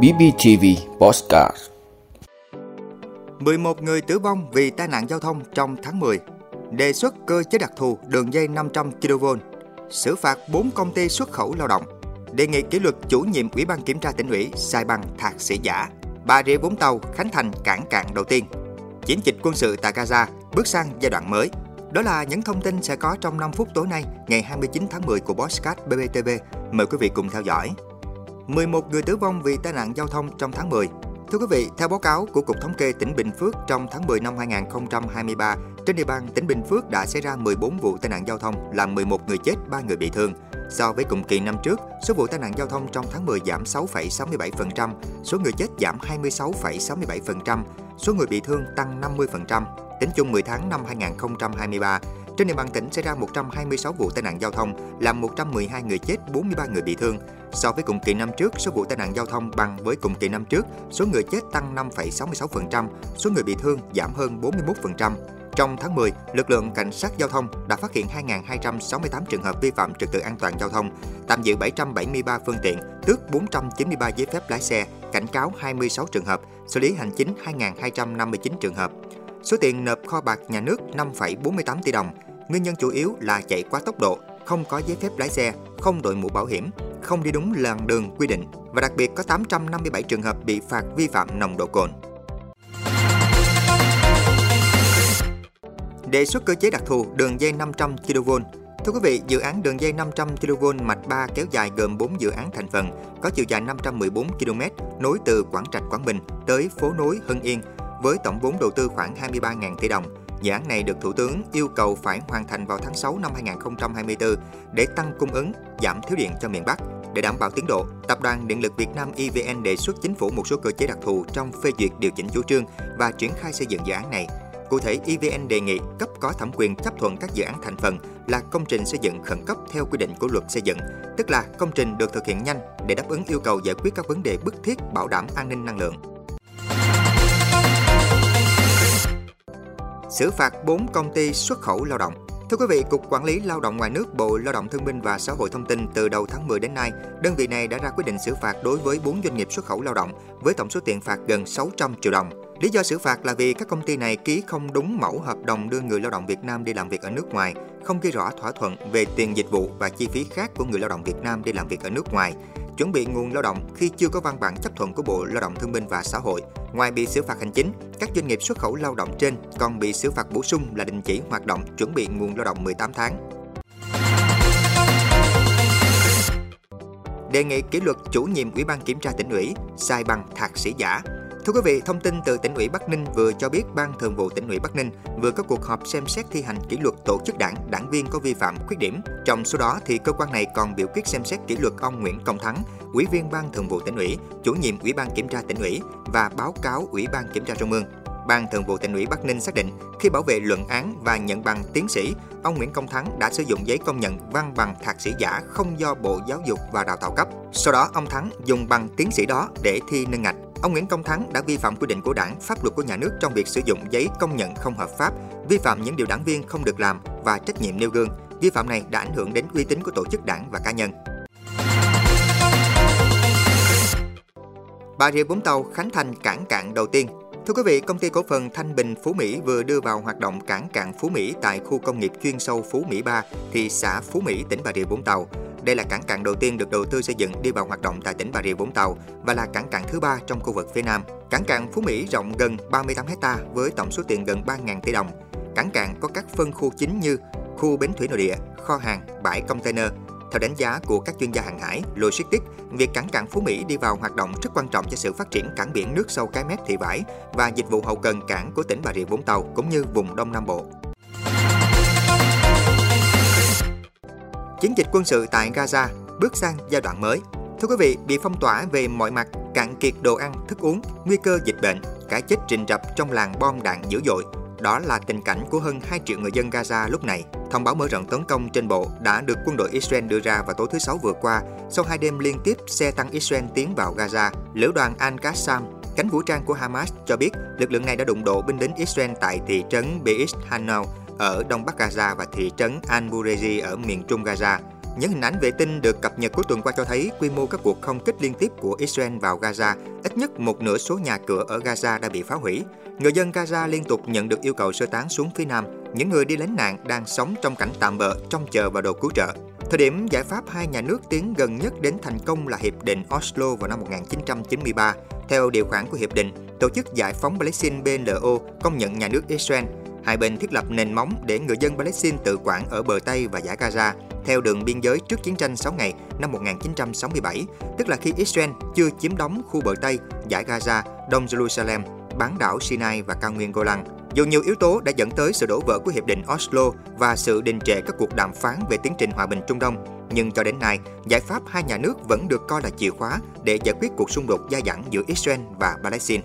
BBTV Postcard 11 người tử vong vì tai nạn giao thông trong tháng 10. Đề xuất cơ chế đặc thù đường dây 500 kV. Xử phạt 4 công ty xuất khẩu lao động. Đề nghị kỷ luật chủ nhiệm Ủy ban Kiểm tra tỉnh ủy sai bằng thạc sĩ giả. Bà Rịa Vũng Tàu khánh thành cảng cạn đầu tiên. Chiến dịch quân sự tại Gaza bước sang giai đoạn mới. Đó là những thông tin sẽ có trong 5 phút tối nay, ngày 29 tháng 10 của Bosscat BBTV. Mời quý vị cùng theo dõi. 11 người tử vong vì tai nạn giao thông trong tháng 10. Thưa quý vị, theo báo cáo của Cục Thống kê tỉnh Bình Phước trong tháng 10 năm 2023, trên địa bàn tỉnh Bình Phước đã xảy ra 14 vụ tai nạn giao thông, làm 11 người chết, 3 người bị thương. So với cùng kỳ năm trước, số vụ tai nạn giao thông trong tháng 10 giảm 6,67%, số người chết giảm 26,67%, số người bị thương tăng 50%. Tính chung 10 tháng năm 2023, trên địa bàn tỉnh xảy ra 126 vụ tai nạn giao thông, làm 112 người chết, 43 người bị thương. So với cùng kỳ năm trước, số vụ tai nạn giao thông bằng với cùng kỳ năm trước, số người chết tăng 5,66%, số người bị thương giảm hơn 41%. Trong tháng 10, lực lượng cảnh sát giao thông đã phát hiện 2.268 trường hợp vi phạm trật tự an toàn giao thông, tạm giữ 773 phương tiện, tước 493 giấy phép lái xe, cảnh cáo 26 trường hợp, xử lý hành chính 2.259 trường hợp. Số tiền nộp kho bạc nhà nước 5,48 tỷ đồng. Nguyên nhân chủ yếu là chạy quá tốc độ, không có giấy phép lái xe, không đội mũ bảo hiểm, không đi đúng làn đường quy định và đặc biệt có 857 trường hợp bị phạt vi phạm nồng độ cồn. Đề xuất cơ chế đặc thù đường dây 500 kV Thưa quý vị, dự án đường dây 500 kV mạch 3 kéo dài gồm 4 dự án thành phần, có chiều dài 514 km, nối từ Quảng Trạch, Quảng Bình tới phố nối Hưng Yên, với tổng vốn đầu tư khoảng 23.000 tỷ đồng. Dự án này được Thủ tướng yêu cầu phải hoàn thành vào tháng 6 năm 2024 để tăng cung ứng, giảm thiếu điện cho miền Bắc. Để đảm bảo tiến độ, Tập đoàn Điện lực Việt Nam EVN đề xuất chính phủ một số cơ chế đặc thù trong phê duyệt điều chỉnh chủ trương và triển khai xây dựng dự án này. Cụ thể, EVN đề nghị cấp có thẩm quyền chấp thuận các dự án thành phần là công trình xây dựng khẩn cấp theo quy định của luật xây dựng, tức là công trình được thực hiện nhanh để đáp ứng yêu cầu giải quyết các vấn đề bức thiết bảo đảm an ninh năng lượng. Xử phạt 4 công ty xuất khẩu lao động. Thưa quý vị, Cục Quản lý Lao động ngoài nước Bộ Lao động Thương binh và Xã hội thông tin từ đầu tháng 10 đến nay, đơn vị này đã ra quyết định xử phạt đối với 4 doanh nghiệp xuất khẩu lao động với tổng số tiền phạt gần 600 triệu đồng. Lý do xử phạt là vì các công ty này ký không đúng mẫu hợp đồng đưa người lao động Việt Nam đi làm việc ở nước ngoài, không ghi rõ thỏa thuận về tiền dịch vụ và chi phí khác của người lao động Việt Nam đi làm việc ở nước ngoài, chuẩn bị nguồn lao động khi chưa có văn bản chấp thuận của Bộ Lao động Thương binh và Xã hội. Ngoài bị xử phạt hành chính, các doanh nghiệp xuất khẩu lao động trên còn bị xử phạt bổ sung là đình chỉ hoạt động chuẩn bị nguồn lao động 18 tháng. Đề nghị kỷ luật chủ nhiệm Ủy ban Kiểm tra tỉnh ủy sai bằng thạc sĩ giả Thưa quý vị, thông tin từ tỉnh ủy Bắc Ninh vừa cho biết Ban Thường vụ tỉnh ủy Bắc Ninh vừa có cuộc họp xem xét thi hành kỷ luật tổ chức đảng, đảng viên có vi phạm khuyết điểm. Trong số đó thì cơ quan này còn biểu quyết xem xét kỷ luật ông Nguyễn Công Thắng, Ủy viên Ban Thường vụ tỉnh ủy, chủ nhiệm Ủy ban Kiểm tra tỉnh ủy và báo cáo Ủy ban Kiểm tra Trung ương. Ban Thường vụ tỉnh ủy Bắc Ninh xác định khi bảo vệ luận án và nhận bằng tiến sĩ, ông Nguyễn Công Thắng đã sử dụng giấy công nhận văn bằng thạc sĩ giả không do Bộ Giáo dục và Đào tạo cấp. Sau đó, ông Thắng dùng bằng tiến sĩ đó để thi nâng ngạch. Ông Nguyễn Công Thắng đã vi phạm quy định của Đảng, pháp luật của nhà nước trong việc sử dụng giấy công nhận không hợp pháp, vi phạm những điều đảng viên không được làm và trách nhiệm nêu gương. Vi phạm này đã ảnh hưởng đến uy tín của tổ chức đảng và cá nhân. Bà Rịa Vũng Tàu khánh thành cảng cạn đầu tiên Thưa quý vị, công ty cổ phần Thanh Bình Phú Mỹ vừa đưa vào hoạt động cảng cạn Phú Mỹ tại khu công nghiệp chuyên sâu Phú Mỹ 3, thị xã Phú Mỹ, tỉnh Bà Rịa Vũng Tàu. Đây là cảng cạn đầu tiên được đầu tư xây dựng đi vào hoạt động tại tỉnh Bà Rịa Vũng Tàu và là cảng cạn thứ ba trong khu vực phía Nam. Cảng cạn Phú Mỹ rộng gần 38 hecta với tổng số tiền gần 3.000 tỷ đồng. Cảng cạn có các phân khu chính như khu bến thủy nội địa, kho hàng, bãi container, theo đánh giá của các chuyên gia hàng hải, logistics, việc cảng cạn Phú Mỹ đi vào hoạt động rất quan trọng cho sự phát triển cảng biển nước sâu cái mép thị vải và dịch vụ hậu cần cảng của tỉnh Bà Rịa Vũng Tàu cũng như vùng Đông Nam Bộ. Chiến dịch quân sự tại Gaza bước sang giai đoạn mới. Thưa quý vị, bị phong tỏa về mọi mặt, cạn kiệt đồ ăn, thức uống, nguy cơ dịch bệnh, cái chết rình rập trong làng bom đạn dữ dội. Đó là tình cảnh của hơn 2 triệu người dân Gaza lúc này. Thông báo mở rộng tấn công trên bộ đã được quân đội Israel đưa ra vào tối thứ Sáu vừa qua sau hai đêm liên tiếp xe tăng Israel tiến vào Gaza. Lữ đoàn Al-Qassam, cánh vũ trang của Hamas cho biết lực lượng này đã đụng độ binh lính Israel tại thị trấn Beis Hanau ở đông bắc Gaza và thị trấn Al-Bureji ở miền trung Gaza. Những hình ảnh vệ tinh được cập nhật cuối tuần qua cho thấy quy mô các cuộc không kích liên tiếp của Israel vào Gaza, ít nhất một nửa số nhà cửa ở Gaza đã bị phá hủy. Người dân Gaza liên tục nhận được yêu cầu sơ tán xuống phía nam. Những người đi lánh nạn đang sống trong cảnh tạm bợ, trông chờ vào đồ cứu trợ. Thời điểm giải pháp hai nhà nước tiến gần nhất đến thành công là Hiệp định Oslo vào năm 1993. Theo điều khoản của hiệp định, Tổ chức Giải phóng Palestine PLO công nhận nhà nước Israel. Hai bên thiết lập nền móng để người dân Palestine tự quản ở bờ Tây và giải Gaza theo đường biên giới trước chiến tranh 6 ngày năm 1967, tức là khi Israel chưa chiếm đóng khu bờ Tây, giải Gaza, Đông Jerusalem, bán đảo Sinai và cao nguyên Golan. Dù nhiều yếu tố đã dẫn tới sự đổ vỡ của Hiệp định Oslo và sự đình trệ các cuộc đàm phán về tiến trình hòa bình Trung Đông, nhưng cho đến nay, giải pháp hai nhà nước vẫn được coi là chìa khóa để giải quyết cuộc xung đột dai dẳng giữa Israel và Palestine.